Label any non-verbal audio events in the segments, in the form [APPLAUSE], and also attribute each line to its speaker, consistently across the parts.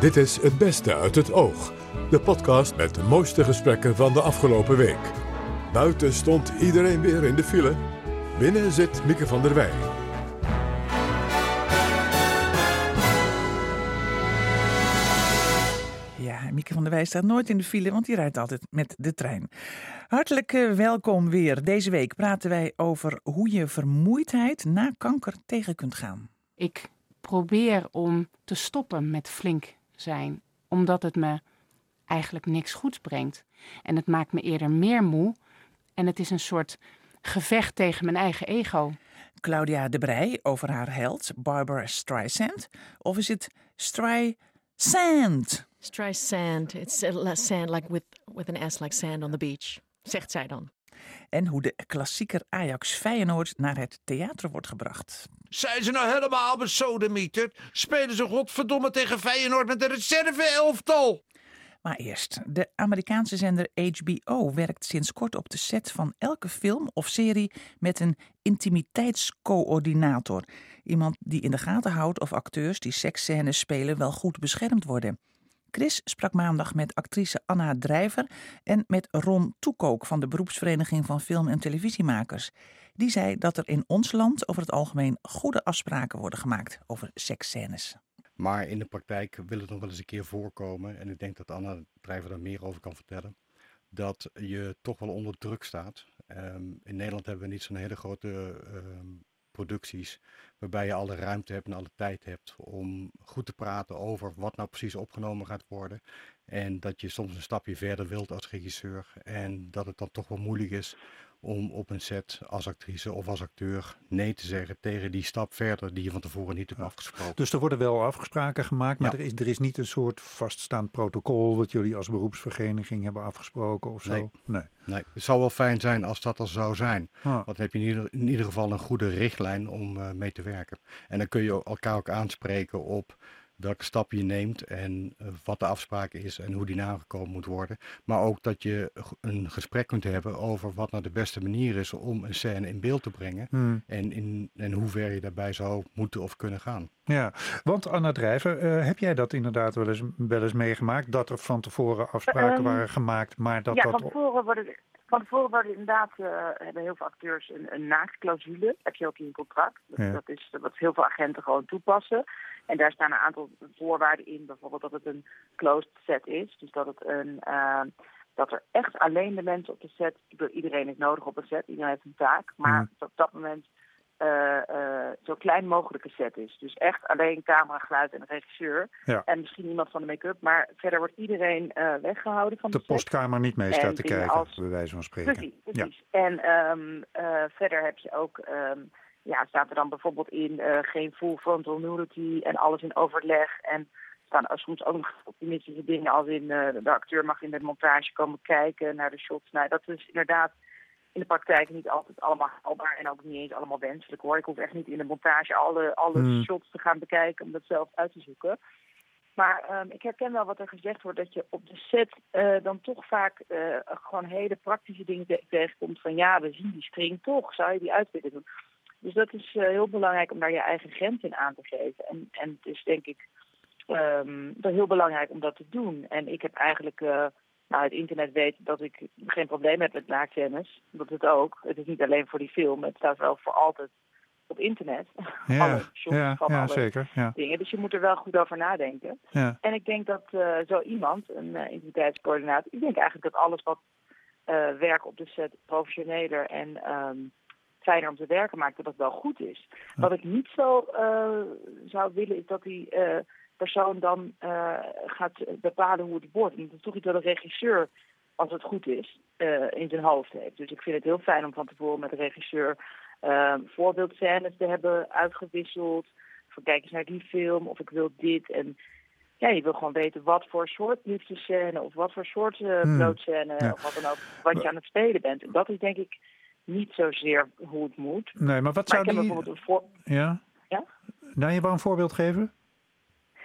Speaker 1: Dit is Het Beste uit het Oog. De podcast met de mooiste gesprekken van de afgelopen week. Buiten stond iedereen weer in de file. Binnen zit Mieke van der Wij.
Speaker 2: Ja, Mieke van der Wij staat nooit in de file, want die rijdt altijd met de trein. Hartelijk eh, welkom weer. Deze week praten wij over hoe je vermoeidheid na kanker tegen kunt gaan.
Speaker 3: Ik probeer om te stoppen met flink zijn, omdat het me eigenlijk niks goeds brengt. En het maakt me eerder meer moe en het is een soort gevecht tegen mijn eigen ego.
Speaker 2: Claudia de Brij over haar held, Barbara Streisand. Of is het Streisand?
Speaker 4: Streisand. It's sand like with, with an S like sand on the beach, zegt zij dan.
Speaker 2: En hoe de klassieker Ajax Feyenoord naar het theater wordt gebracht.
Speaker 5: Zijn ze nou helemaal besodemieterd? Spelen ze godverdomme tegen Feyenoord met een reserve-elftal?
Speaker 2: Maar eerst, de Amerikaanse zender HBO werkt sinds kort op de set van elke film of serie met een intimiteitscoördinator. Iemand die in de gaten houdt of acteurs die seksscènes spelen wel goed beschermd worden. Chris sprak maandag met actrice Anna Drijver en met Ron Toekook van de beroepsvereniging van film- en televisiemakers. Die zei dat er in ons land over het algemeen goede afspraken worden gemaakt over seksscènes.
Speaker 6: Maar in de praktijk wil het nog wel eens een keer voorkomen, en ik denk dat Anna Drijver daar meer over kan vertellen, dat je toch wel onder druk staat. Ehm, in Nederland hebben we niet zo'n hele grote ehm, producties waarbij je alle ruimte hebt en alle tijd hebt om goed te praten over wat nou precies opgenomen gaat worden. En dat je soms een stapje verder wilt als regisseur en dat het dan toch wel moeilijk is om op een set als actrice of als acteur nee te zeggen tegen die stap verder die je van tevoren niet hebt afgesproken.
Speaker 7: Dus er worden wel afspraken gemaakt, maar
Speaker 6: Ja.
Speaker 7: er, is, er is niet een soort vaststaand protocol wat jullie als beroepsvereniging hebben afgesproken of zo?
Speaker 6: Nee.
Speaker 7: nee.
Speaker 6: Nee, het zou wel fijn zijn als dat al zou zijn.
Speaker 7: Ah.
Speaker 6: Want dan heb je in ieder, in ieder geval een goede richtlijn om eh, mee te werken. En dan kun je elkaar ook aanspreken op welke stap je neemt en eh, wat de afspraak is en hoe die nagekomen moet worden. Maar ook dat je een gesprek kunt hebben over wat nou de beste manier is om een scène in beeld te brengen.
Speaker 7: Hmm.
Speaker 6: En, in, en hoe ver je daarbij zou moeten of kunnen gaan.
Speaker 7: Ja, want Anna Drijver, eh, heb jij dat inderdaad wel eens, wel eens meegemaakt? Dat er van tevoren afspraken
Speaker 8: Ehm,
Speaker 7: waren gemaakt, maar dat
Speaker 8: ja,
Speaker 7: dat...
Speaker 8: van tevoren worden, van tevoren worden inderdaad, eh, hebben heel veel acteurs een, een naaktclausule. heb je ook in je contract. Dat,
Speaker 7: Ja.
Speaker 8: dat is wat heel veel agenten gewoon toepassen. En daar staan een aantal voorwaarden in. Bijvoorbeeld dat het een closed set is. Dus dat, het een, eh, dat er echt alleen de mensen op de set... Bedoel, iedereen is nodig op een set, iedereen heeft een taak. Maar
Speaker 7: Mm.
Speaker 8: op dat moment eh, zo klein mogelijke set is. Dus echt alleen camera, geluid en regisseur.
Speaker 7: Ja.
Speaker 8: En misschien iemand van de make-up. Maar verder wordt iedereen eh, weggehouden van de,
Speaker 7: de postkamer niet mee staat te kijken,
Speaker 8: als-
Speaker 7: bij wijze van spreken.
Speaker 8: Precies, precies. En ehm, eh, verder heb je ook, ehm, ja, staat er dan bijvoorbeeld in eh, geen full frontal nudity en alles in overleg. En staan er soms ook nog optimistische dingen als in eh, de acteur mag in de montage komen kijken naar de shots. Nou, dat is inderdaad in de praktijk niet altijd allemaal haalbaar en ook niet eens allemaal wenselijk hoor. Ik hoef echt niet in de montage alle, alle
Speaker 7: Hmm.
Speaker 8: shots te gaan bekijken om dat zelf uit te zoeken. Maar ehm, ik herken wel wat er gezegd wordt, dat je op de set eh, dan toch vaak gewoon hele praktische dingen te- tegenkomt. Van ja, we zien die string toch, zou je die uit willen doen? Dus dat is eh, heel belangrijk om daar je eigen grens in aan te geven. En, en het is denk ik wel heel belangrijk om dat te doen. En ik heb eigenlijk, eh, nou het internet weet dat ik geen probleem heb met naaktkennis. Dat het ook. Het is niet alleen voor die film, het staat wel voor altijd op internet. [LAUGHS]
Speaker 7: Ja,
Speaker 8: Alle shots
Speaker 7: ja,
Speaker 8: van
Speaker 7: ja
Speaker 8: alle
Speaker 7: zeker. Ja,
Speaker 8: dingen. Dus je moet er wel goed over nadenken.
Speaker 7: ja.
Speaker 8: En ik denk dat eh, zo iemand, een uh, intimiteitscoördinator, ik denk eigenlijk dat alles wat eh werk op de set professioneler en ehm, fijner om te werken maakt, dat dat wel goed is. Wat ik niet zo eh, zou willen, is dat die eh, persoon dan eh, gaat bepalen hoe het wordt. En dat is toch iets wat een regisseur, als het goed is, in zijn hoofd heeft. Dus ik vind het heel fijn om van tevoren met de regisseur eh, voorbeeldscènes te hebben uitgewisseld. Van kijk eens naar die film, of ik wil dit. En ja, je wil gewoon weten wat voor soort liefdescène of wat voor soort uh,
Speaker 7: Hmm. Ja.
Speaker 8: of wat dan ook, wat je aan het spelen bent. En dat is denk ik niet zozeer hoe het moet.
Speaker 7: Nee, maar wat
Speaker 8: Maar
Speaker 7: zou
Speaker 8: ik heb
Speaker 7: die...
Speaker 8: bijvoorbeeld een voor...
Speaker 7: Ja?
Speaker 8: Ja?
Speaker 7: Nou, je wou een voorbeeld geven?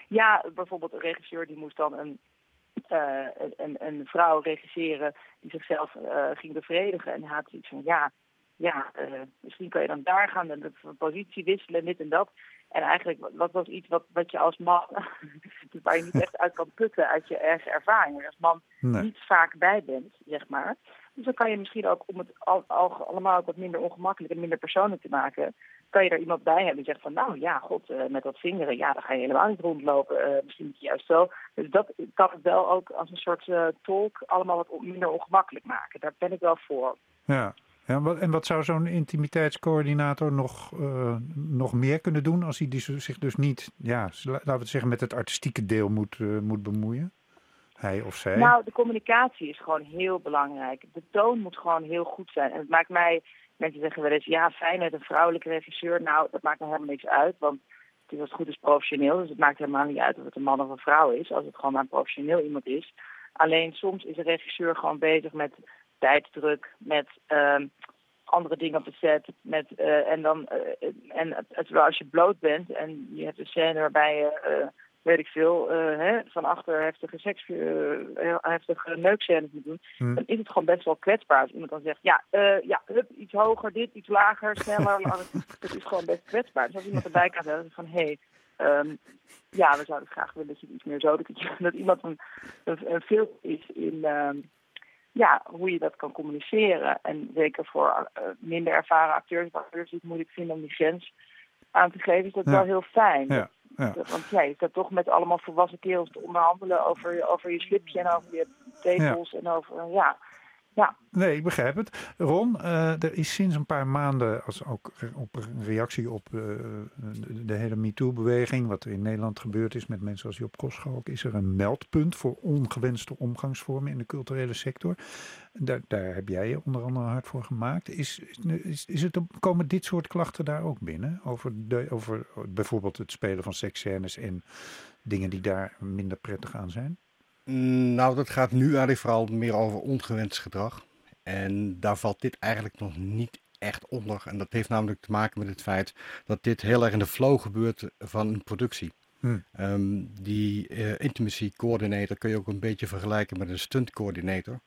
Speaker 8: Ja, bijvoorbeeld een regisseur die moest dan een, eh, een, een vrouw regisseren die zichzelf eh, ging bevredigen. En hij had zoiets van, ja, ja eh, misschien kan je dan daar gaan en de positie wisselen en dit en dat. En eigenlijk, wat was iets wat, wat je als man [LAUGHS] waar je niet echt uit kan putten uit je eigen ervaring. Als man
Speaker 7: Nee.
Speaker 8: niet vaak bij bent, zeg maar. Dus dan kan je misschien ook, om het al, al- allemaal ook wat minder ongemakkelijk en minder persoonlijk te maken, kan je er iemand bij hebben die zegt van, nou ja, god, eh, met dat vingeren, ja, dan ga je helemaal niet rondlopen. Eh, misschien moet juist zo. Dus dat kan het wel ook als een soort eh, tolk allemaal wat minder ongemakkelijk maken. Daar ben ik wel voor.
Speaker 7: Ja. Ja, en wat zou zo'n intimiteitscoördinator nog, nog meer kunnen doen als hij die zich dus niet, ja, laten we het zeggen, met het artistieke deel moet, moet bemoeien? Of zij?
Speaker 8: Nou, de communicatie is gewoon heel belangrijk. De toon moet gewoon heel goed zijn. En het maakt mij, mensen zeggen wel eens, ja, fijn met een vrouwelijke regisseur. Nou, dat maakt me helemaal niks uit, want het is als het goed is professioneel. Dus het maakt helemaal niet uit of het een man of een vrouw is, als het gewoon maar een professioneel iemand is. Alleen soms is een regisseur gewoon bezig met tijdsdruk, met ehm, andere dingen op de set. Met, eh, en dan, eh, en het- als je bloot bent en je hebt een scène waarbij je, eh, weet ik veel, eh, hè, van achter heftige seks, heel heftige neukscènes moet doen,
Speaker 7: Hm.
Speaker 8: dan is het gewoon best wel kwetsbaar als iemand dan zegt, ja, eh, ja, hup, iets hoger, dit, iets lager, sneller. [LAUGHS] langer. Het is gewoon best kwetsbaar. Dus als iemand erbij kan zeggen van, hé, hey, ehm, ja, we zouden graag willen dat je het iets meer zo doet. Dat, dat iemand een, een, een filter is in ehm, ja, hoe je dat kan communiceren. En zeker voor minder ervaren acteurs, acteurs die het moeilijk vinden om die grens aan te geven, is dat
Speaker 7: Ja.
Speaker 8: wel heel fijn.
Speaker 7: Ja, ja.
Speaker 8: Dat- Want ja, je staat toch met allemaal volwassen kerels te onderhandelen over, je- over je slipje en over je tepels en over, ja. Ja,
Speaker 7: Nee, ik begrijp het. Ron, eh, er is sinds een paar maanden, als ook op reactie op eh, de, hele MeToo-beweging, wat in Nederland gebeurd is met mensen als Job Koschalk, is er een meldpunt voor ongewenste omgangsvormen in de culturele sector. Daar, daar heb jij je onder andere hard voor gemaakt. Is, is, is het, komen dit soort klachten daar ook binnen? Over, de, over bijvoorbeeld het spelen van seksscènes en dingen die daar minder prettig aan zijn?
Speaker 6: Mm, Nou, dat gaat nu eigenlijk vooral meer over ongewenst gedrag. En daar valt dit eigenlijk nog niet echt onder. En dat heeft namelijk te maken met het feit dat dit heel erg in de flow gebeurt van een productie.
Speaker 7: Hmm.
Speaker 6: Ehm, die eh, intimacy coordinator kun je ook een beetje vergelijken met een stunt coordinator.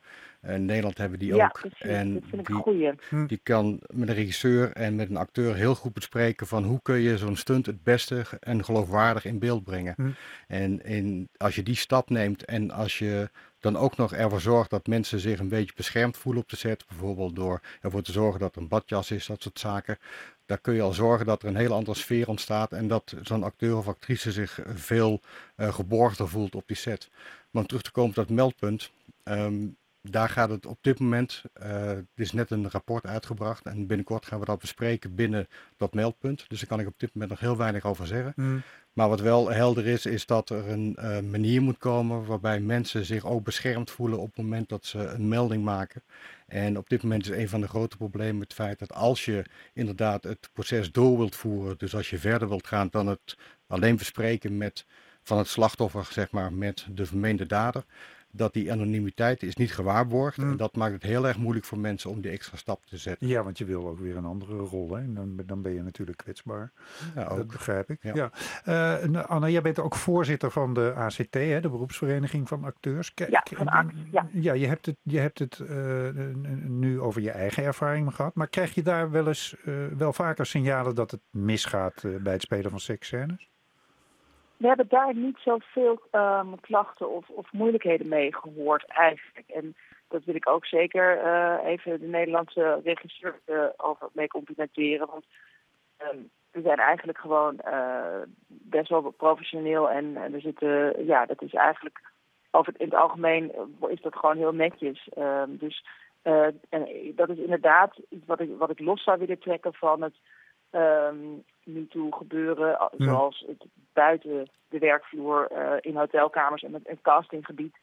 Speaker 6: in Nederland hebben die
Speaker 8: ja
Speaker 6: ook.
Speaker 8: precies.
Speaker 6: En
Speaker 8: dat vind ik
Speaker 6: die,
Speaker 8: goeie.
Speaker 6: die kan met een regisseur en met een acteur heel goed bespreken van hoe kun je zo'n stunt het beste en geloofwaardig in beeld brengen.
Speaker 7: Hm.
Speaker 6: En in, als je die stap neemt en als je dan ook nog ervoor zorgt dat mensen zich een beetje beschermd voelen op de set, bijvoorbeeld door ervoor te zorgen dat er een badjas is, dat soort zaken, daar kun je al zorgen dat er een hele andere sfeer ontstaat en dat zo'n acteur of actrice zich veel eh geborgder voelt op die set. Maar om terug te komen op dat meldpunt, ehm, daar gaat het op dit moment, eh er is net een rapport uitgebracht en binnenkort gaan we dat bespreken binnen dat meldpunt. Dus daar kan ik op dit moment nog heel weinig over zeggen.
Speaker 7: Hm.
Speaker 6: Maar wat wel helder is, is dat er een eh, manier moet komen waarbij mensen zich ook beschermd voelen op het moment dat ze een melding maken. En op dit moment is een van de grote problemen het feit dat als je inderdaad het proces door wilt voeren, dus als je verder wilt gaan dan het alleen bespreken met, van het slachtoffer, zeg maar, met de vermeende dader, dat die anonimiteit is niet gewaarborgd. En dat maakt het heel erg moeilijk voor mensen om die extra stap te zetten.
Speaker 7: Ja, want je wil ook weer een andere rol. Hè? En dan, dan ben je natuurlijk kwetsbaar.
Speaker 6: Ja,
Speaker 7: Dat
Speaker 6: ook.
Speaker 7: begrijp ik. Ja.
Speaker 6: Ja.
Speaker 7: Eh, nou, Anna, jij bent ook voorzitter van de ACT, hè, de beroepsvereniging van acteurs. K-
Speaker 8: Ja, van ACT, ja.
Speaker 7: ja, je hebt het, je hebt het eh, nu over je eigen ervaring gehad. Maar krijg je daar wel eens eh, wel vaker signalen dat het misgaat bij het spelen van seksscènes?
Speaker 8: We hebben daar niet zoveel ehm klachten of, of moeilijkheden mee gehoord eigenlijk. En dat wil ik ook zeker eh, even de Nederlandse regisseur eh, over mee complimenteren. Want ehm, we zijn eigenlijk gewoon eh, best wel professioneel en, er zitten, ja, dat is eigenlijk over het, in het algemeen is dat gewoon heel netjes. Ehm, dus en dat is inderdaad iets wat ik, wat ik los zou willen trekken van het ehm MeToo gebeuren, a-
Speaker 7: Ja.
Speaker 8: zoals het buiten de werkvloer eh, in hotelkamers en een castinggebied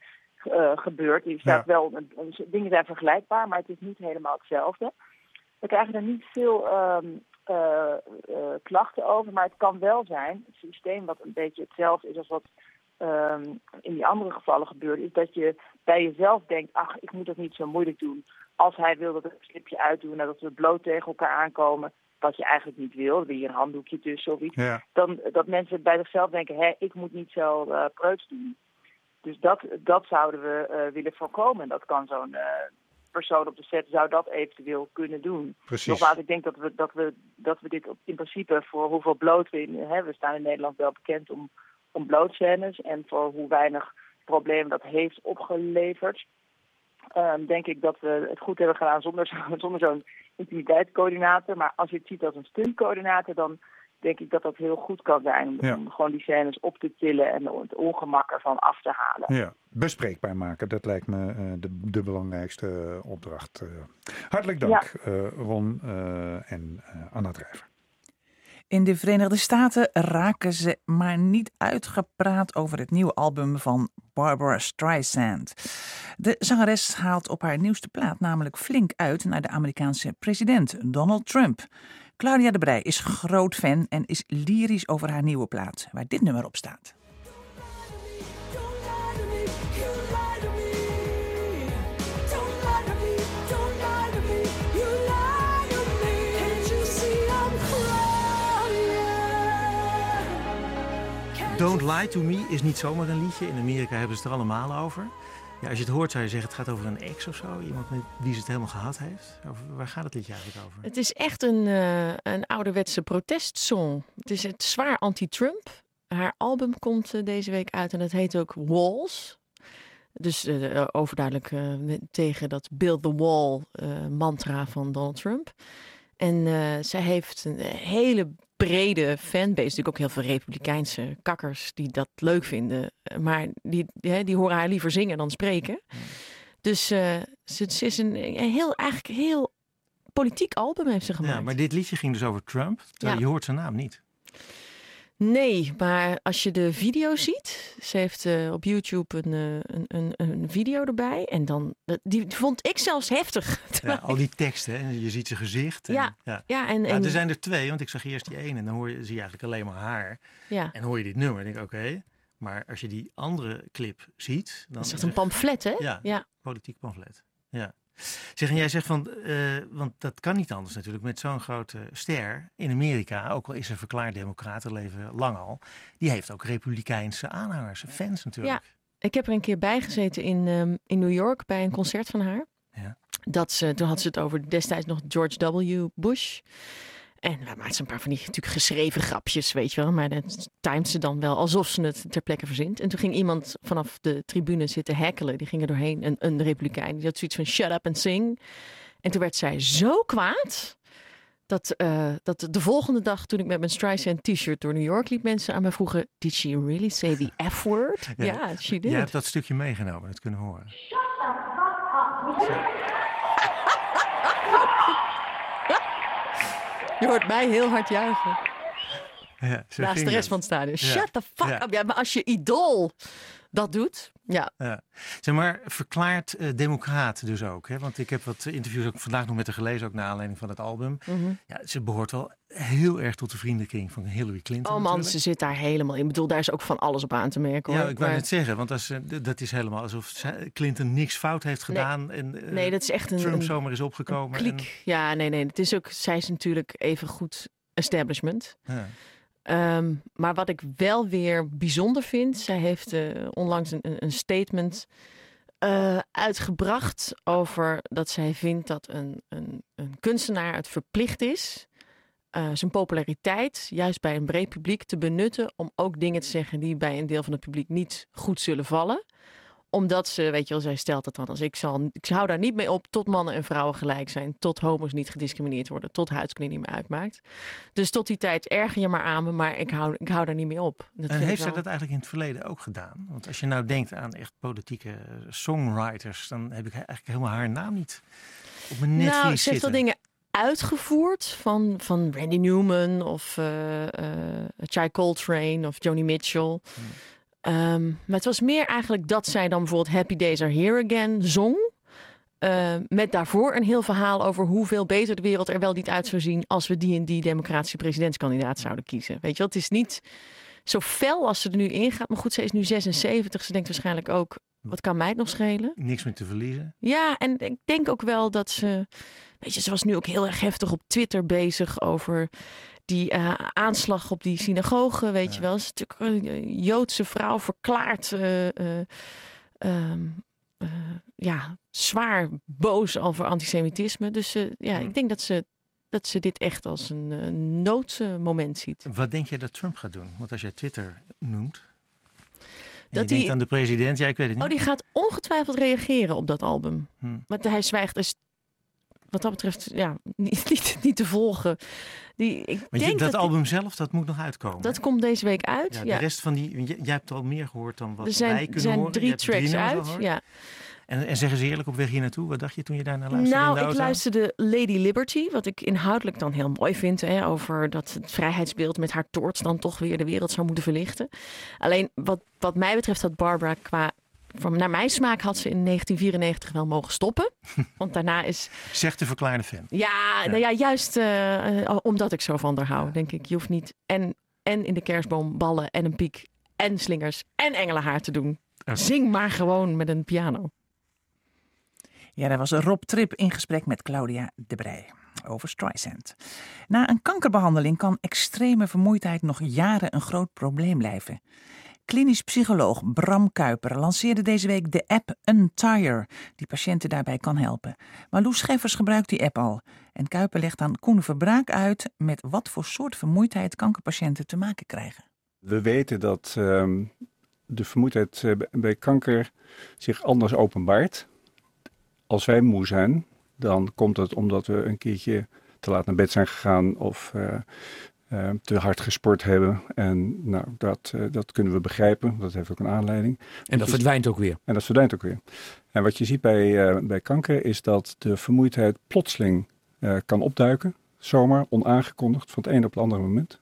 Speaker 8: eh, gebeurt. Die staat wel, dingen zijn vergelijkbaar, maar het is niet helemaal hetzelfde. We krijgen er niet veel ehm, eh, klachten over, maar het kan wel zijn, het systeem wat een beetje hetzelfde is als wat ehm, in die andere gevallen gebeurt, is dat je bij jezelf denkt, ach, ik moet dat niet zo moeilijk doen. Als hij wil dat we een slipje uitdoen en dat we bloot tegen elkaar aankomen, wat je eigenlijk niet wil, je een handdoekje tussen of iets,
Speaker 7: Ja.
Speaker 8: dan dat mensen bij zichzelf denken, hé, ik moet niet zo eh preuts doen. Dus dat, dat zouden we eh, willen voorkomen. Dat kan zo'n eh, persoon op de set zou dat eventueel kunnen doen.
Speaker 7: Precies.
Speaker 8: Nogmaals, ik denk dat we, dat we, dat we dit op, in principe voor hoeveel bloot we in, hè, we staan in Nederland wel bekend om ontblootscènes en voor hoe weinig problemen dat heeft opgeleverd. Ehm, denk ik dat we het goed hebben gedaan zonder, zo- [LAUGHS] zonder zo'n intimiteitscoördinator. Maar als je het ziet als een stuntcoördinator, dan denk ik dat dat heel goed kan zijn. Om,
Speaker 7: Ja.
Speaker 8: gewoon die scènes op te tillen en het ongemak ervan af te halen.
Speaker 7: Ja, bespreekbaar maken, dat lijkt me eh, de, de belangrijkste opdracht. eh. hartelijk dank, eh, Ron eh, en eh, Anna Drijver.
Speaker 2: In de Verenigde Staten raken ze maar niet uitgepraat over het nieuwe album van Barbara Streisand. De zangeres haalt op haar nieuwste plaat namelijk flink uit naar de Amerikaanse president Donald Trump. Claudia de Brij is groot fan en is lyrisch over haar nieuwe plaat, waar dit nummer op staat.
Speaker 9: Don't Lie to Me
Speaker 10: is niet zomaar een liedje. In Amerika hebben ze het er allemaal over. Ja, als je het hoort zou je zeggen het gaat over een ex of zo. Iemand met wie ze het helemaal gehad heeft. Waar gaat het liedje eigenlijk over?
Speaker 4: Het is echt een, eh, een ouderwetse protestsong. Het is het zwaar anti-Trump. Haar album komt eh, deze week uit en het heet ook Walls. Dus eh, overduidelijk tegen dat Build the Wall mantra van Donald Trump. En zij heeft een hele brede fanbase. Natuurlijk ook heel veel republikeinse kakkers die dat leuk vinden. Maar die, die, die horen haar liever zingen dan spreken. Dus eh, ze, ze is een, een heel, eigenlijk heel politiek album heeft ze gemaakt.
Speaker 10: Ja, maar dit liedje ging dus over Trump. terwijl
Speaker 4: Ja.
Speaker 10: Je hoort zijn naam niet.
Speaker 4: Nee, maar als je de video ziet, ze heeft eh, op YouTube een, eh, een, een, een video erbij. En dan, die vond ik zelfs heftig. [LAUGHS]
Speaker 10: Ja, al die teksten, hè, en je ziet zijn gezicht. En,
Speaker 4: Ja,
Speaker 10: ja.
Speaker 4: Ja, en, en
Speaker 10: er zijn er twee, want ik zag eerst die ene en dan hoor je, zie je eigenlijk alleen maar haar.
Speaker 4: ja,
Speaker 10: En hoor je dit nummer, denk ik, oké. Maar als je die andere clip ziet, dan
Speaker 4: dat is echt een pamflet, hè? [LAUGHS]
Speaker 10: Ja.
Speaker 4: ja.
Speaker 10: politiek pamflet. Ja. Zeg, en jij zegt van, eh, want dat kan niet anders natuurlijk, met zo'n grote ster in Amerika, ook al is ze verklaard democraat, leven lang al, die heeft ook republikeinse aanhangers, fans natuurlijk.
Speaker 4: Ik heb er een keer bij gezeten in, ehm, in New York bij een concert van haar.
Speaker 10: Ja.
Speaker 4: Dat ze, toen had ze het over destijds nog George W. Bush. En we maakten een paar van die natuurlijk geschreven grapjes, weet je wel. Maar dat timed ze dan wel alsof ze het ter plekke verzint. En toen ging iemand vanaf de tribune zitten hackelen. Die ging er doorheen, een, een republikein. Die had zoiets van shut up and sing. En toen werd zij zo kwaad... Dat, eh, dat de volgende dag, toen ik met mijn Streisand t-shirt door New York liep, mensen aan mij vroegen: Did she really say the F-word? [LAUGHS] Ja,
Speaker 10: Ja,
Speaker 4: she did.
Speaker 10: Jij hebt dat stukje meegenomen, dat kunnen horen. [LAUGHS]
Speaker 4: Je hoort mij heel hard juichen.
Speaker 10: Ja,
Speaker 4: Naast de rest van het stadion. Shut the fuck up. Ja, maar als je idool dat doet, ja.
Speaker 10: Ja. Zeg maar, verklaard eh, democraat dus ook. Hè? Want ik heb wat interviews ook vandaag nog met haar gelezen, ook naar aanleiding van het album.
Speaker 4: Mhm.
Speaker 10: Ja, ze behoort wel heel erg tot de vriendenkring van Hillary Clinton.
Speaker 4: Oh man,
Speaker 10: natuurlijk.
Speaker 4: ze zit daar helemaal in. Ik bedoel, daar is ook van alles op aan te merken.
Speaker 10: Ja,
Speaker 4: hoor.
Speaker 10: ik wou
Speaker 4: Maar-
Speaker 10: net zeggen, want als, ze- d- dat is helemaal alsof Clinton niks fout heeft
Speaker 4: Nee.
Speaker 10: gedaan. En eh,
Speaker 4: Nee, dat is echt een,
Speaker 10: Trump
Speaker 4: een
Speaker 10: zomaar is opgekomen.
Speaker 4: kliek. Ja, nee, nee. Het is ook, zij is natuurlijk even goed establishment.
Speaker 10: En, ja.
Speaker 4: Ehm, maar wat ik wel weer bijzonder vind, zij heeft eh, onlangs een, een- statement eh, uitgebracht over dat zij vindt dat een, een, een kunstenaar het verplicht is eh, zijn populariteit juist bij een breed publiek te benutten om ook dingen te zeggen die bij een deel van het publiek niet goed zullen vallen omdat ze, weet je wel, zij stelt het dan als ik zal, ik hou daar niet mee op tot mannen en vrouwen gelijk zijn, tot homo's niet gediscrimineerd worden, tot huidskleur niet meer uitmaakt. Dus tot die tijd erger je maar aan me, maar ik hou, ik hou daar niet mee op. Dat
Speaker 10: En
Speaker 4: ik
Speaker 10: heeft zij
Speaker 4: wel-
Speaker 10: dat eigenlijk in het verleden ook gedaan? Want als je nou denkt aan echt politieke eh, songwriters, dan heb ik eigenlijk helemaal haar naam niet op mijn netvlies
Speaker 4: Nou, ze heeft wel dingen uitgevoerd van, van Randy Newman of eh eh, Chai Coltrane of Joni Mitchell.
Speaker 10: Hmm.
Speaker 4: Ehm, maar het was meer eigenlijk dat zij dan bijvoorbeeld Happy Days Are Here Again zong. Eh, met daarvoor een heel verhaal over hoeveel beter de wereld er wel niet uit zou zien als we die en die democratische presidentskandidaat zouden kiezen. Weet je wel, het is niet zo fel als ze er nu in gaat. Maar goed, ze is nu 76. Ze denkt waarschijnlijk ook, wat kan mij het nog schelen?
Speaker 10: Niks meer te verliezen.
Speaker 4: Ja, en ik denk ook wel dat ze. Weet je, ze was nu ook heel erg heftig op Twitter bezig over die eh, aanslag op die synagoge. Weet je wel. Is natuurlijk een Joodse vrouw verklaard. eh, eh, ehm, eh, ja, zwaar boos over antisemitisme. Dus ja, ik denk dat ze, dat ze dit echt als een noodmoment ziet.
Speaker 10: Wat denk jij dat Trump gaat doen? Want als jij Twitter noemt, je
Speaker 4: Dat
Speaker 10: denkt
Speaker 4: die-
Speaker 10: aan de president, ja, ik weet het niet.
Speaker 4: Oh, die gaat ongetwijfeld reageren op dat album.
Speaker 10: Hm.
Speaker 4: Want hij zwijgt dus wat dat betreft ja, [LAUGHS] niet, niet, niet te volgen. Die, ik
Speaker 10: Want je,
Speaker 4: denk
Speaker 10: dat,
Speaker 4: dat,
Speaker 10: album zelf, dat moet nog uitkomen.
Speaker 4: dat komt deze week uit.
Speaker 10: ja,
Speaker 4: Ja,
Speaker 10: De rest van die, jij hebt al meer gehoord dan wat
Speaker 4: er
Speaker 10: wij
Speaker 4: zijn,
Speaker 10: kunnen
Speaker 4: er zijn
Speaker 10: horen.
Speaker 4: Drie tracks uit.
Speaker 10: gehoord.
Speaker 4: Ja.
Speaker 10: En, en zeg eens eerlijk op weg hier naartoe. Wat dacht je toen je daar naar luisterde
Speaker 4: Nou, ik luisterde Lady Liberty, wat ik inhoudelijk dan heel mooi vind. Hè, over dat het vrijheidsbeeld met haar toorts dan toch weer de wereld zou moeten verlichten. Alleen wat, wat mij betreft had Barbara qua. Van, naar mijn smaak had ze in 1994 wel mogen stoppen. [LAUGHS] Want daarna is.
Speaker 10: Zegt de verklaarde fan.
Speaker 4: Ja, nou ja juist eh, eh, omdat ik zo van haar hou, denk ik. Je hoeft niet en, en in de kerstboom ballen en een piek en slingers en engelenhaar te doen. Zing maar gewoon met een piano.
Speaker 2: Ja, daar was Rob Trip in gesprek met Claudia de Brij over Streisand. Na een kankerbehandeling kan extreme vermoeidheid nog jaren een groot probleem blijven. Klinisch psycholoog Bram Kuiper lanceerde deze week de app Untire, die patiënten daarbij kan helpen. Maar Loes Scheffers gebruikt die app al. En Kuiper legt aan Koen Verbraak uit met wat voor soort vermoeidheid kankerpatiënten te maken krijgen.
Speaker 11: We weten dat ehm, de vermoeidheid eh, bij- kanker zich anders openbaart. Als wij moe zijn, dan komt het omdat we een keertje te laat naar bed zijn gegaan of eh, eh, te hard gesport hebben. En nou, dat, eh, dat kunnen we begrijpen, dat heeft ook een aanleiding.
Speaker 12: En dat verdwijnt ook weer.
Speaker 11: En dat verdwijnt ook weer. En wat je ziet bij, eh, bij kanker is dat de vermoeidheid plotseling kan opduiken, zomaar, onaangekondigd, van het een op het andere moment.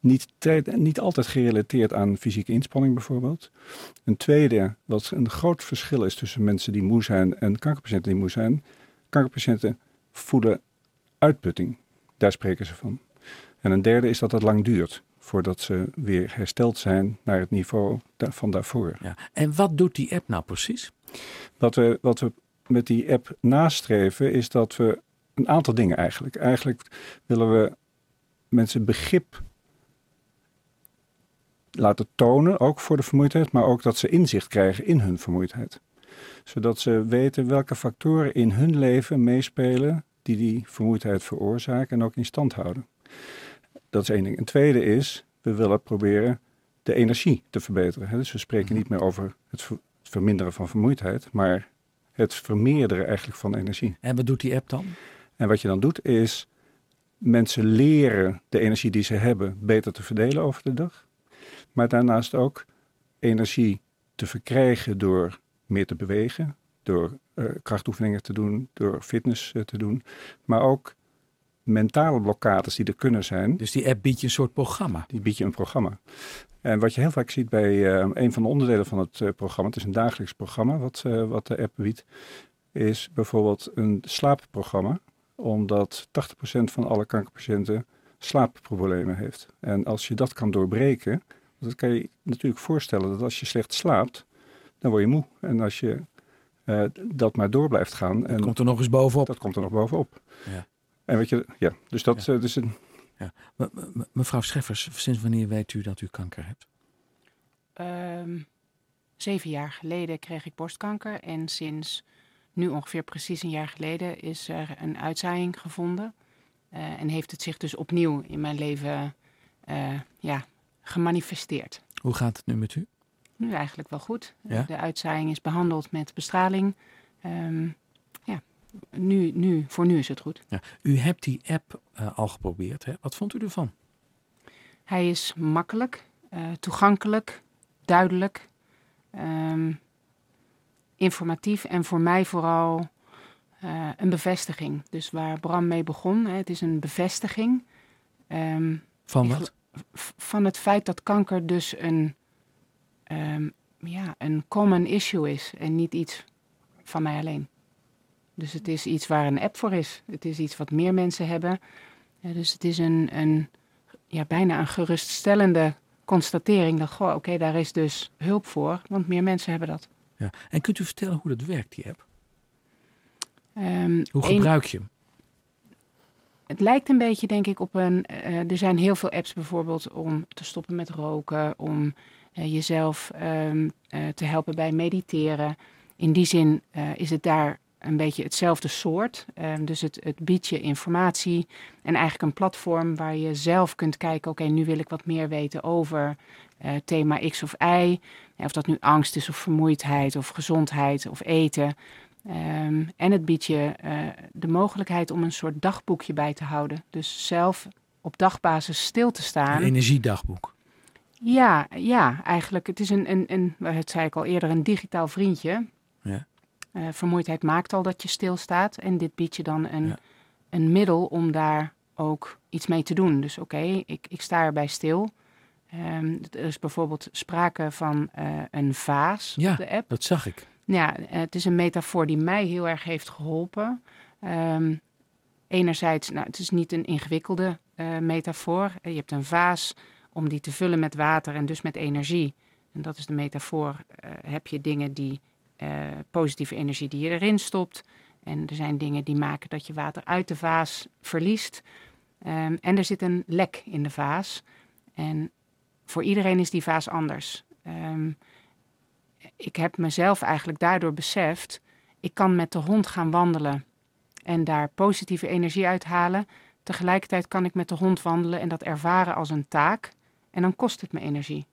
Speaker 11: Niet, tijd- niet altijd gerelateerd aan fysieke inspanning bijvoorbeeld. Een tweede, wat een groot verschil is tussen mensen die moe zijn en kankerpatiënten die moe zijn. Kankerpatiënten voelen uitputting. Daar spreken ze van. En een derde is dat het lang duurt voordat ze weer hersteld zijn naar het niveau van daarvoor.
Speaker 12: Ja. En wat doet die app nou precies?
Speaker 11: Wat we, wat we met die app nastreven is dat we een aantal dingen eigenlijk. Eigenlijk willen we mensen begrip laten tonen, ook voor de vermoeidheid, maar ook dat ze inzicht krijgen in hun vermoeidheid. Zodat ze weten welke factoren in hun leven meespelen die die vermoeidheid veroorzaken en ook in stand houden. Dat is één ding. Een tweede is, we willen proberen de energie te verbeteren. hè. Dus we spreken niet meer over het ver- het verminderen van vermoeidheid, maar het vermeerderen eigenlijk van energie.
Speaker 12: En wat doet die app dan?
Speaker 11: En wat je dan doet is mensen leren de energie die ze hebben beter te verdelen over de dag. Maar daarnaast ook energie te verkrijgen door meer te bewegen, door eh, krachtoefeningen te doen, door fitness eh, te doen. Maar ook mentale blokkades die er kunnen zijn.
Speaker 12: Dus die app biedt je een soort programma.
Speaker 11: Die biedt je een programma. En wat je heel vaak ziet bij eh, een van de onderdelen van het eh, programma, het is een dagelijks programma wat, eh, wat de app biedt, is bijvoorbeeld een slaapprogramma. Omdat 80% van alle kankerpatiënten slaapproblemen heeft. En als je dat kan doorbreken, dat kan je natuurlijk voorstellen dat als je slecht slaapt, dan word je moe. En als je dat maar door blijft gaan. en
Speaker 12: komt er nog eens bovenop.
Speaker 11: Dat komt er nog bovenop.
Speaker 12: Ja.
Speaker 11: En weet je, ja, dus dat eh, dus een,
Speaker 12: Ja. Me- me- Mevrouw Scheffers, sinds wanneer weet u dat u kanker hebt?
Speaker 3: Ehm, zeven jaar geleden kreeg ik borstkanker. En sinds nu ongeveer precies een jaar geleden is er een uitzaaiing gevonden. Eh, en heeft het zich dus opnieuw in mijn leven eh, ja, gemanifesteerd.
Speaker 12: Hoe gaat het nu met u?
Speaker 3: Nu eigenlijk wel goed.
Speaker 12: Ja?
Speaker 3: De uitzaaiing is behandeld met bestraling. Ehm, ja, nu, nu, voor nu is het goed.
Speaker 12: Ja. U hebt die app eh, al geprobeerd. Hè? Wat vond u ervan?
Speaker 3: Hij is makkelijk, eh, toegankelijk, duidelijk, ehm, informatief en voor mij vooral eh, een bevestiging. Dus waar Bram mee begon, hè, het is een bevestiging. ehm,
Speaker 12: Van wat?
Speaker 3: Van het feit dat kanker dus een, ehm, ja, een common issue is en niet iets van mij alleen. Dus het is iets waar een app voor is. Het is iets wat meer mensen hebben. Ja, dus het is een, een ja, bijna een geruststellende constatering dat, goh, oké, daar is dus hulp voor, want meer mensen hebben dat.
Speaker 12: Ja. En kunt u vertellen hoe dat werkt, die app?
Speaker 3: Ehm,
Speaker 12: Hoe gebruik je hem?
Speaker 3: Het lijkt een beetje, denk ik, op een. eh, er zijn heel veel apps bijvoorbeeld om te stoppen met roken, om eh, jezelf ehm, eh, te helpen bij mediteren. In die zin is het daar een beetje hetzelfde soort. Ehm, dus het, het biedt je informatie en eigenlijk een platform waar je zelf kunt kijken: oké, nu wil ik wat meer weten over eh, thema X of Y. Ja, Of dat nu angst is, of vermoeidheid, of gezondheid, of eten. Ehm, en het biedt je eh, de mogelijkheid om een soort dagboekje bij te houden. Dus zelf op dagbasis stil te staan.
Speaker 12: Een energiedagboek.
Speaker 3: Ja, ja, eigenlijk. Het is een, een, een, het zei ik al eerder, een digitaal vriendje.
Speaker 12: Ja.
Speaker 3: Eh, vermoeidheid maakt al dat je stilstaat. En dit biedt je dan een,
Speaker 12: Ja.
Speaker 3: een middel om daar ook iets mee te doen. Dus oké, ik, ik sta erbij stil. Ehm, er is bijvoorbeeld sprake van eh, een vaas
Speaker 12: Ja,
Speaker 3: op de app.
Speaker 12: dat zag ik.
Speaker 3: Ja, het is een metafoor die mij heel erg heeft geholpen. Ehm, enerzijds, nou, het is niet een ingewikkelde eh, metafoor. Je hebt een vaas om die te vullen met water en dus met energie. En dat is de metafoor. Heb je dingen die positieve energie die je erin stopt. En er zijn dingen die maken dat je water uit de vaas verliest. Ehm, en er zit een lek in de vaas. En voor iedereen is die vaas anders. Ehm, ik heb mezelf eigenlijk daardoor beseft, ik kan met de hond gaan wandelen en daar positieve energie uithalen. Tegelijkertijd kan ik met de hond wandelen en dat ervaren als een taak. En dan kost het me energie.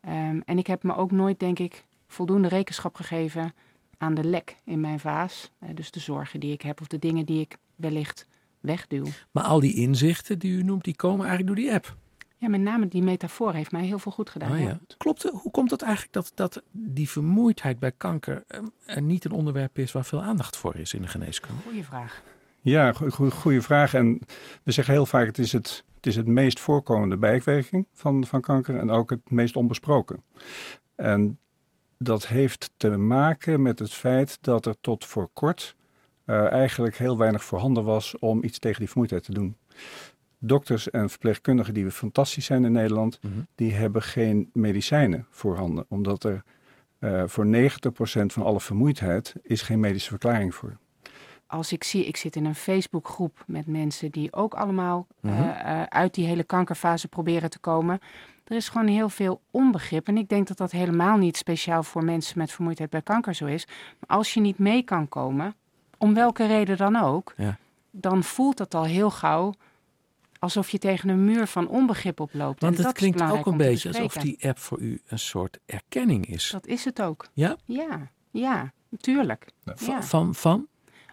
Speaker 3: Ehm, en ik heb me ook nooit, denk ik, voldoende rekenschap gegeven aan de lek in mijn vaas. Eh, dus de zorgen die ik heb of de dingen die ik wellicht wegduw.
Speaker 12: Maar al die inzichten die u noemt, die komen eigenlijk door die app.
Speaker 3: Ja, met name die metafoor heeft mij heel veel goed gedaan.
Speaker 12: Oh, ja. Klopt, het? hoe komt het eigenlijk dat, dat die vermoeidheid bij kanker eh, er niet een onderwerp is waar veel aandacht voor is in de geneeskunde?
Speaker 3: Goeie vraag.
Speaker 11: Ja, goede vraag. En we zeggen heel vaak, het is het, het is het meest voorkomende bijwerking van, van kanker en ook het meest onbesproken. En dat heeft te maken met het feit dat er tot voor kort eh, eigenlijk heel weinig voorhanden was om iets tegen die vermoeidheid te doen. Dokters en verpleegkundigen die fantastisch zijn in Nederland,
Speaker 12: Mhm.
Speaker 11: die hebben geen medicijnen voorhanden. Omdat er eh, voor 90% van alle vermoeidheid is geen medische verklaring voor.
Speaker 3: als ik zie, ik zit in een Facebookgroep met mensen die ook allemaal
Speaker 11: Mhm.
Speaker 3: eh, eh, uit die hele kankerfase proberen te komen. Er is gewoon heel veel onbegrip. En ik denk dat dat helemaal niet speciaal voor mensen met vermoeidheid bij kanker zo is. Maar als je niet mee kan komen, om welke reden dan ook,
Speaker 12: Ja.
Speaker 3: dan voelt dat al heel gauw alsof je tegen een muur van onbegrip oploopt.
Speaker 12: Want
Speaker 3: en
Speaker 12: het
Speaker 3: dat is
Speaker 12: klinkt ook een beetje alsof die app voor u een soort erkenning is.
Speaker 3: Dat is het ook.
Speaker 12: Ja?
Speaker 3: Ja, ja, natuurlijk.
Speaker 12: Van,
Speaker 3: Ja.
Speaker 12: van, van?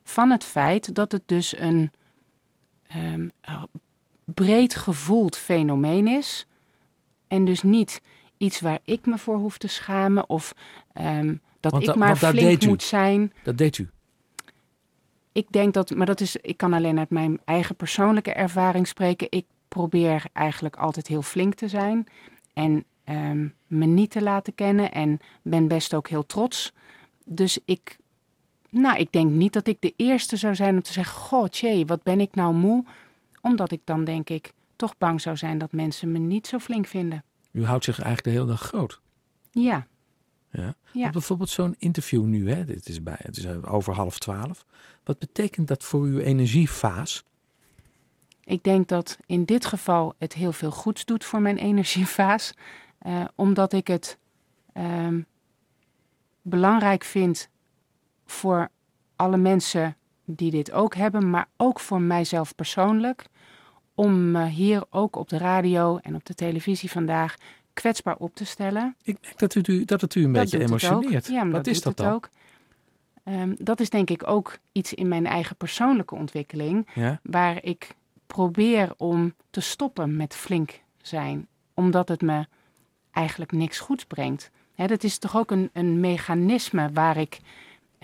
Speaker 3: van het feit dat het dus een ehm, eh, breed gevoeld fenomeen is. En dus niet iets waar ik me voor hoef te schamen of ehm, dat
Speaker 12: Want
Speaker 3: ik maar flink
Speaker 12: u.
Speaker 3: moet zijn.
Speaker 12: Dat deed u.
Speaker 3: Ik denk dat, maar dat is, ik kan alleen uit mijn eigen persoonlijke ervaring spreken. Ik probeer eigenlijk altijd heel flink te zijn en ehm, me niet te laten kennen en ben best ook heel trots. Dus ik, nou, ik denk niet dat ik de eerste zou zijn om te zeggen: Goh, tjee, wat ben ik nou moe? Omdat ik dan denk ik toch bang zou zijn dat mensen me niet zo flink vinden.
Speaker 12: U houdt zich eigenlijk de hele dag groot.
Speaker 3: Ja,
Speaker 12: Ja.
Speaker 3: Ja.
Speaker 12: Bijvoorbeeld zo'n interview nu, hè? Dit is bij, het is eh, over half twaalf. Wat betekent dat voor uw energievaas?
Speaker 3: ik denk dat in dit geval het heel veel goeds doet voor mijn [LAUGHS] energievaas. eh, omdat ik het ehm, belangrijk vind voor alle mensen die dit ook hebben, maar ook voor mijzelf persoonlijk. Om me hier ook op de radio en op de televisie vandaag kwetsbaar op te stellen.
Speaker 12: Ik merk dat het u, dat het u een
Speaker 3: Dat
Speaker 12: beetje emotioneert.
Speaker 3: Ja,
Speaker 12: Wat
Speaker 3: dat
Speaker 12: is dat
Speaker 3: het
Speaker 12: dan?
Speaker 3: ook. Ehm, dat is denk ik ook iets in mijn eigen persoonlijke ontwikkeling.
Speaker 12: Ja?
Speaker 3: Waar ik probeer om te stoppen met flink zijn. Omdat het me eigenlijk niks goeds brengt. Dat is toch ook een, een mechanisme waar ik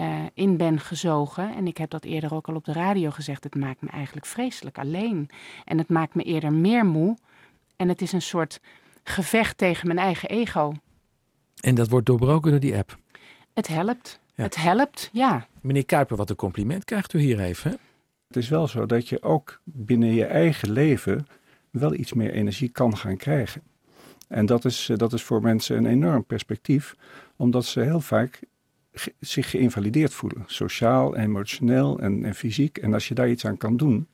Speaker 3: eh, in ben gezogen. En ik heb dat eerder ook al op de radio gezegd. Het maakt me eigenlijk vreselijk alleen. En het maakt me eerder meer moe. En het is een soort gevecht tegen mijn eigen ego.
Speaker 12: En dat wordt doorbroken door die app.
Speaker 3: Het helpt.
Speaker 12: Ja.
Speaker 3: Het helpt, ja.
Speaker 12: Meneer Kuiper, wat een compliment krijgt u hier even. Hè?
Speaker 11: Het is wel zo dat je ook binnen je eigen leven wel iets meer energie kan gaan krijgen. En dat is, eh, dat is voor mensen een enorm perspectief, omdat ze heel vaak ge- zich geïnvalideerd voelen. Sociaal, emotioneel en, en fysiek. En als je daar iets aan kan doen,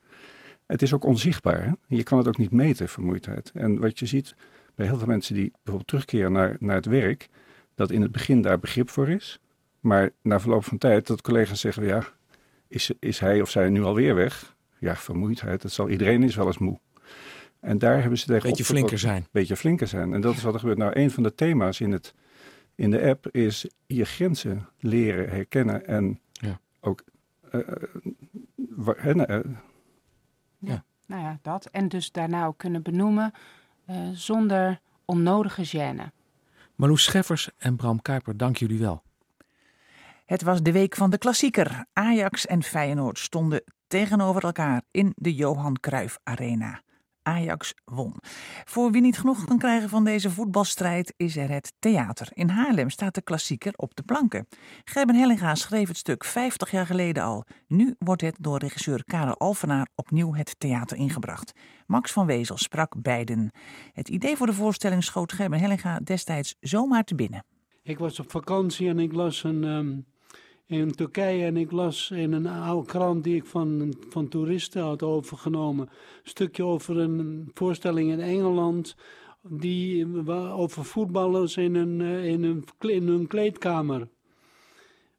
Speaker 11: het is ook onzichtbaar. Hè? Je kan het ook niet meten, vermoeidheid. En wat je ziet bij heel veel mensen die bijvoorbeeld terugkeren naar, naar het werk, dat in het begin daar begrip voor is. Maar na verloop van tijd dat collega's zeggen, ja, is, is hij of zij nu alweer weg? Ja, vermoeidheid, dat zal iedereen is wel eens moe. En daar hebben ze tegen
Speaker 12: Beetje flinker zijn.
Speaker 11: Beetje flinker zijn. En dat is wat er gebeurt. Nou, een van de thema's in, het, in de app is je grenzen leren herkennen en
Speaker 12: Ja.
Speaker 11: ook eh, eh, wa- hè, nou, eh,
Speaker 3: Nou ja, dat. En dus daarna ook kunnen benoemen eh, zonder onnodige gêne.
Speaker 12: Marloes Scheffers en Bram Kuiper, dank jullie wel.
Speaker 2: Het was de week van de klassieker. Ajax en Feyenoord stonden tegenover elkaar in de Johan Cruijff Arena. Ajax won. Voor wie niet genoeg kan krijgen van deze voetbalstrijd is er het theater. In Haarlem staat de klassieker op de planken. Gerben Hellinga schreef het stuk 50 jaar geleden al. Nu wordt het door regisseur Karel Alvenaar opnieuw het theater ingebracht. Max van Wezel sprak beiden. Het idee voor de voorstelling schoot Gerben Hellinga destijds zomaar te binnen.
Speaker 13: Ik was op vakantie en ik las een, ehm, in Turkije en ik las in een oude krant die ik van, van toeristen had overgenomen. Een stukje over een voorstelling in Engeland die, over voetballers in een, eh, in, een, in een kleedkamer.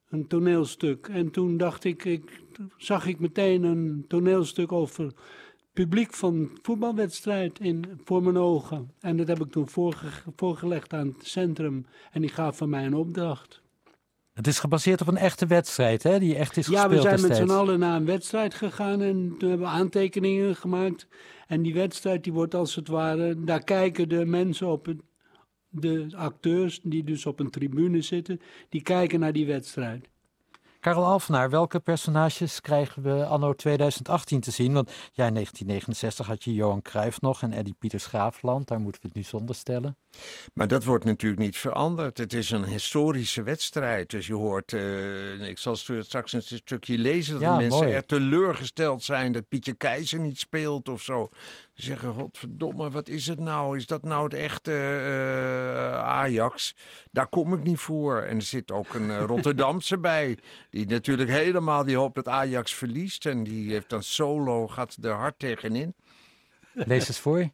Speaker 13: Een toneelstuk. En toen dacht ik, ik, zag ik meteen een toneelstuk over publiek van voetbalwedstrijd in, voor mijn ogen. En dat heb ik toen voorge- voorgelegd aan het centrum. En die gaf van mij een opdracht.
Speaker 14: Het is gebaseerd op een echte wedstrijd, hè? Die echt is
Speaker 13: Ja,
Speaker 14: gespeeld
Speaker 13: we zijn met z'n allen naar een wedstrijd gegaan en toen hebben we aantekeningen gemaakt. En die wedstrijd die wordt als het ware, daar kijken de mensen op het, de acteurs die dus op een tribune zitten, die kijken naar die wedstrijd.
Speaker 14: Karel Alvenaar, welke personages krijgen we anno 2018 te zien? Want ja, in 1969 had je Johan Cruijff nog en Eddie Pieters Graafland. Daar moeten we het nu zonder stellen.
Speaker 5: Maar dat wordt natuurlijk niet veranderd. Het is een historische wedstrijd. Dus je hoort, eh, ik zal straks een stukje lezen, dat
Speaker 14: Ja,
Speaker 5: de mensen
Speaker 14: mooi.
Speaker 5: er teleurgesteld zijn dat Pietje Keizer niet speelt of zo. Ze zeggen, godverdomme, wat is het nou? Is dat nou het echte eh, Ajax? Daar kom ik niet voor. En er zit ook een eh, Rotterdamse [LAUGHS] bij, die natuurlijk helemaal die hoopt dat Ajax verliest. En die heeft dan solo, gaat er hard tegenin.
Speaker 14: Lees eens voor.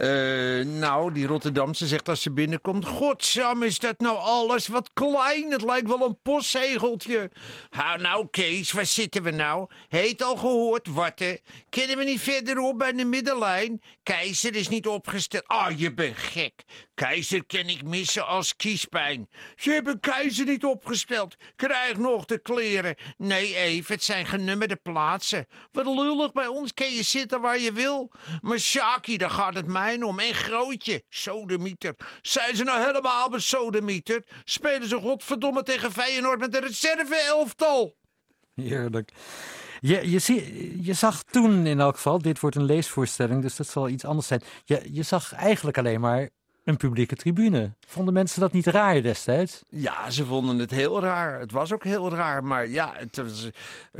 Speaker 5: Eh, nou, die Rotterdamse zegt als ze binnenkomt: Godsam, is dat nou alles? Wat klein, het lijkt wel een postzegeltje. Hou nou, Kees, waar zitten we nou? Heet al gehoord, wat hè? Kennen we niet verderop bij de middenlijn? Keizer is niet opgesteld. Ah, je bent gek. Keizer kan ik missen als kiespijn. Ze hebben Keizer niet opgesteld. Krijg nog de kleren. Nee, Eve, het zijn genummerde plaatsen. Wat lullig, bij ons kan je zitten waar je wil. Maar Shaki, daar gaat het mij om. En grootje, sodemieter. Zijn ze nou helemaal besodemieter? Spelen ze godverdomme tegen Feyenoord met een reserve-elftal?
Speaker 14: Heerlijk. Je, je, je zag toen in elk geval, dit wordt een leesvoorstelling, dus dat zal iets anders zijn. Je, je zag eigenlijk alleen maar een publieke tribune. Vonden mensen dat niet raar destijds?
Speaker 5: Ja, ze vonden het heel raar. Het was ook heel raar. Maar ja, het was,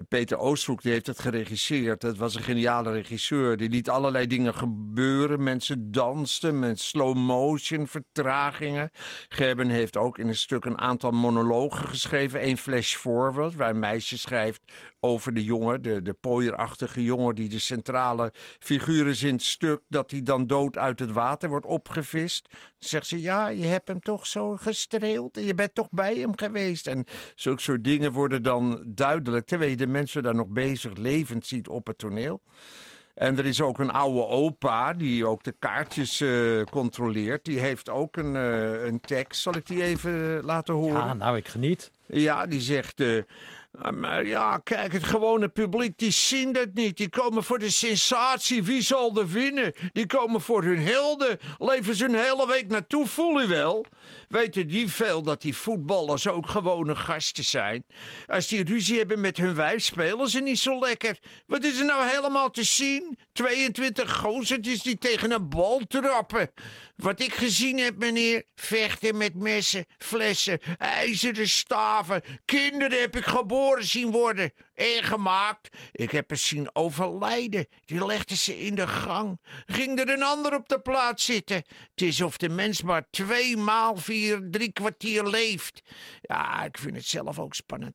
Speaker 5: Peter Oosthoek die heeft het geregisseerd. Het was een geniale regisseur. Die liet allerlei dingen gebeuren. Mensen dansten met slow motion, vertragingen. Gerben heeft ook in een stuk een aantal monologen geschreven. Eén flash forward, waar een meisje schrijft over de jongen, de, de pooierachtige jongen die de centrale figuur is in het stuk, dat hij dan dood uit het water wordt opgevist. Zegt ze, ja, je hebt hem toch zo gestreeld en je bent toch bij hem geweest. En zulke soort dingen worden dan duidelijk, terwijl je de mensen daar nog bezig levend ziet op het toneel. En er is ook een oude opa die ook de kaartjes eh, controleert. Die heeft ook een, eh, een tekst. Zal ik die even eh, laten horen?
Speaker 14: Ja, nou, ik geniet.
Speaker 5: Ja, die zegt. eh, "Ah, maar ja, kijk, het gewone publiek, die zien dat niet. Die komen voor de sensatie. Wie zal er winnen? Die komen voor hun helden. Leven ze een hele week naartoe, voel je wel? Weten die veel dat die voetballers ook gewone gasten zijn? Als die ruzie hebben met hun wijf, spelen ze niet zo lekker. Wat is er nou helemaal te zien? 22 gozertjes die tegen een bal trappen. Wat ik gezien heb, meneer, vechten met messen, flessen, ijzeren staven. Kinderen heb ik geboren zien worden en gemaakt. Ik heb ze zien overlijden. Die legden ze in de gang. Ging er een ander op de plaats zitten. Het is of de mens maar twee maal vier, drie kwartier leeft. Ja, ik vind het zelf ook spannend.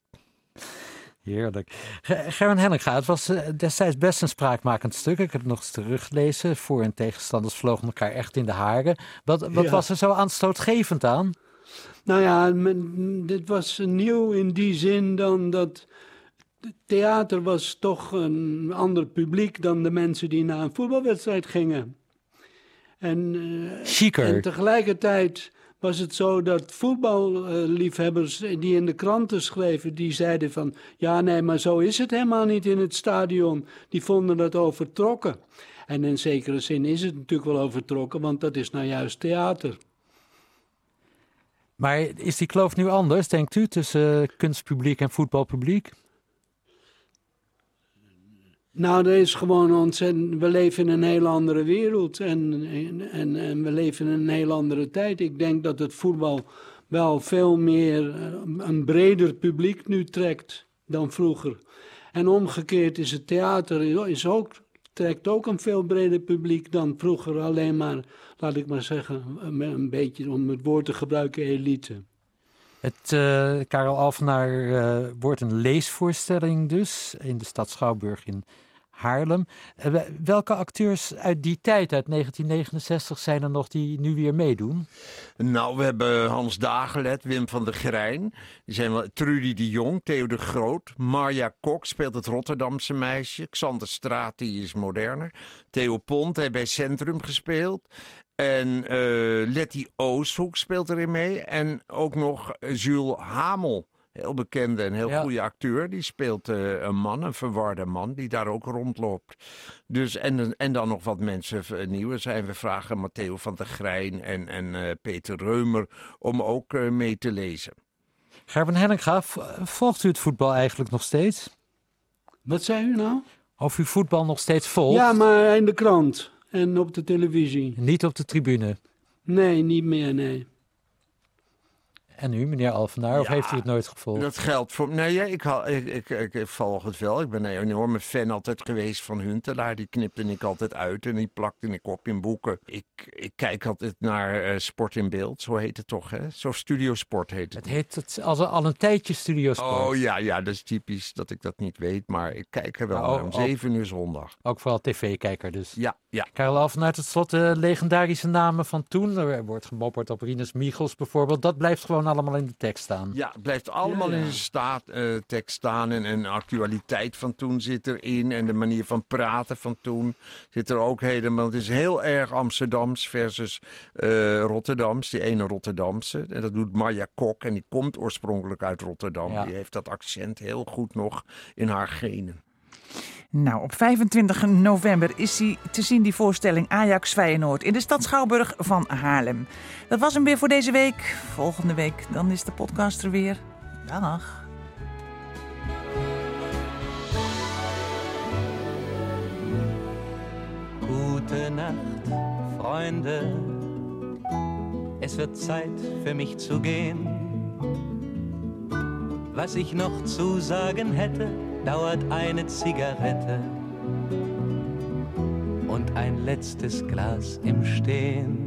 Speaker 14: Heerlijk. Ge- Gerben Hellinga, het was eh, destijds best een spraakmakend stuk. Ik heb het nog eens teruggelezen. Voor- en tegenstanders vlogen elkaar echt in de haren. Wat, wat
Speaker 13: Ja.
Speaker 14: was er zo aanstootgevend aan?
Speaker 13: Nou ja, men- dit was nieuw in die zin dan dat theater was toch een ander publiek dan de mensen die naar een voetbalwedstrijd gingen. En, eh, en tegelijkertijd was het zo dat voetballiefhebbers die in de kranten schreven, die zeiden van ja nee, maar zo is het helemaal niet in het stadion. Die vonden dat overtrokken. En in zekere zin is het natuurlijk wel overtrokken, want dat is nou juist theater.
Speaker 14: Maar is die kloof nu anders, denkt u, tussen kunstpubliek en voetbalpubliek?
Speaker 13: Nou, er is gewoon ontzettend. We leven in een heel andere wereld en, en, en, en we leven in een heel andere tijd. Ik denk dat het voetbal wel veel meer eh, een breder publiek nu trekt dan vroeger. En omgekeerd is het theater is ook, trekt ook een veel breder publiek dan vroeger. Alleen maar, laat ik maar zeggen, een, beetje om het woord te gebruiken, elite.
Speaker 14: Het eh, Karel Alvenaar eh, wordt een leesvoorstelling dus in de stad Schouwburg in Haarlem. Eh, we- welke acteurs uit die tijd, uit 1969, zijn er nog die nu weer meedoen?
Speaker 5: Nou, we hebben Hans Dagelet, Wim van der Grijn. Die zijn wel Trudy de Jong, Theo de Groot. Marja Kok speelt het Rotterdamse meisje. Xander Straat, die is moderner. Theo Pont heeft bij Centrum gespeeld. En eh, Letty Oosthoek speelt erin mee. En ook nog Jules Hamel. Heel bekende en heel
Speaker 14: Ja.
Speaker 5: goede acteur. Die speelt eh, een man, een verwarde man, die daar ook rondloopt. Dus, en, en dan nog wat mensen nieuwe zijn. We vragen Matteo van der Grijn en, en eh, Peter Reumer om ook eh, mee te lezen.
Speaker 14: Gerben Henninga, volgt u het voetbal eigenlijk nog steeds?
Speaker 13: Wat zei u nou?
Speaker 14: Of u voetbal nog steeds volgt?
Speaker 13: Ja, maar in de krant en op de televisie.
Speaker 14: Niet op de tribune.
Speaker 13: Nee, niet meer, nee.
Speaker 14: En u, meneer Alvenaar, of
Speaker 5: Ja,
Speaker 14: heeft u het nooit gevolgd?
Speaker 5: Dat geldt voor. Nee, ja, ik, hou- ik, ik, ik, ik volg het wel. Ik ben een enorme fan altijd geweest van Huntelaar. Die knipte ik altijd uit en die plakte ik op in boeken. Ik, ik kijk altijd naar eh, Sport in Beeld, zo heet het toch, hè? Zo Studio Sport heet het.
Speaker 14: Het heet het als al een tijdje Studio Sport.
Speaker 5: Oh ja, ja, dat is typisch dat ik dat niet weet, maar ik kijk er wel
Speaker 14: Nou,
Speaker 5: naar om zeven uur zondag.
Speaker 14: Ook vooral tv-kijker dus.
Speaker 5: Ja, ja.
Speaker 14: Karel Alvenaar, tot slot de legendarische namen van toen. Er wordt gemopperd op Rinus Michels bijvoorbeeld. Dat blijft gewoon allemaal in de tekst staan.
Speaker 5: Ja, het blijft allemaal
Speaker 13: Ja, ja.
Speaker 5: in de staat, eh, tekst staan. En, en de actualiteit van toen zit erin. En de manier van praten van toen zit er ook helemaal. Het is heel erg Amsterdams versus eh, Rotterdams. Die ene Rotterdamse. En dat doet Marja Kok. En die komt oorspronkelijk uit Rotterdam.
Speaker 14: Ja.
Speaker 5: Die heeft dat accent heel goed nog in haar genen.
Speaker 2: Nou, op 25 november is die te zien, die voorstelling Ajax Feyenoord in de stad Schouwburg van Haarlem. Dat was hem weer voor deze week. Volgende week, dan is de podcast er weer. Dag.
Speaker 15: Gute Nacht, Freunde. Es wird Zeit für mich zu gehen. Was ich noch zu sagen hätte, dauert eine Zigarette und ein letztes Glas im Stehen.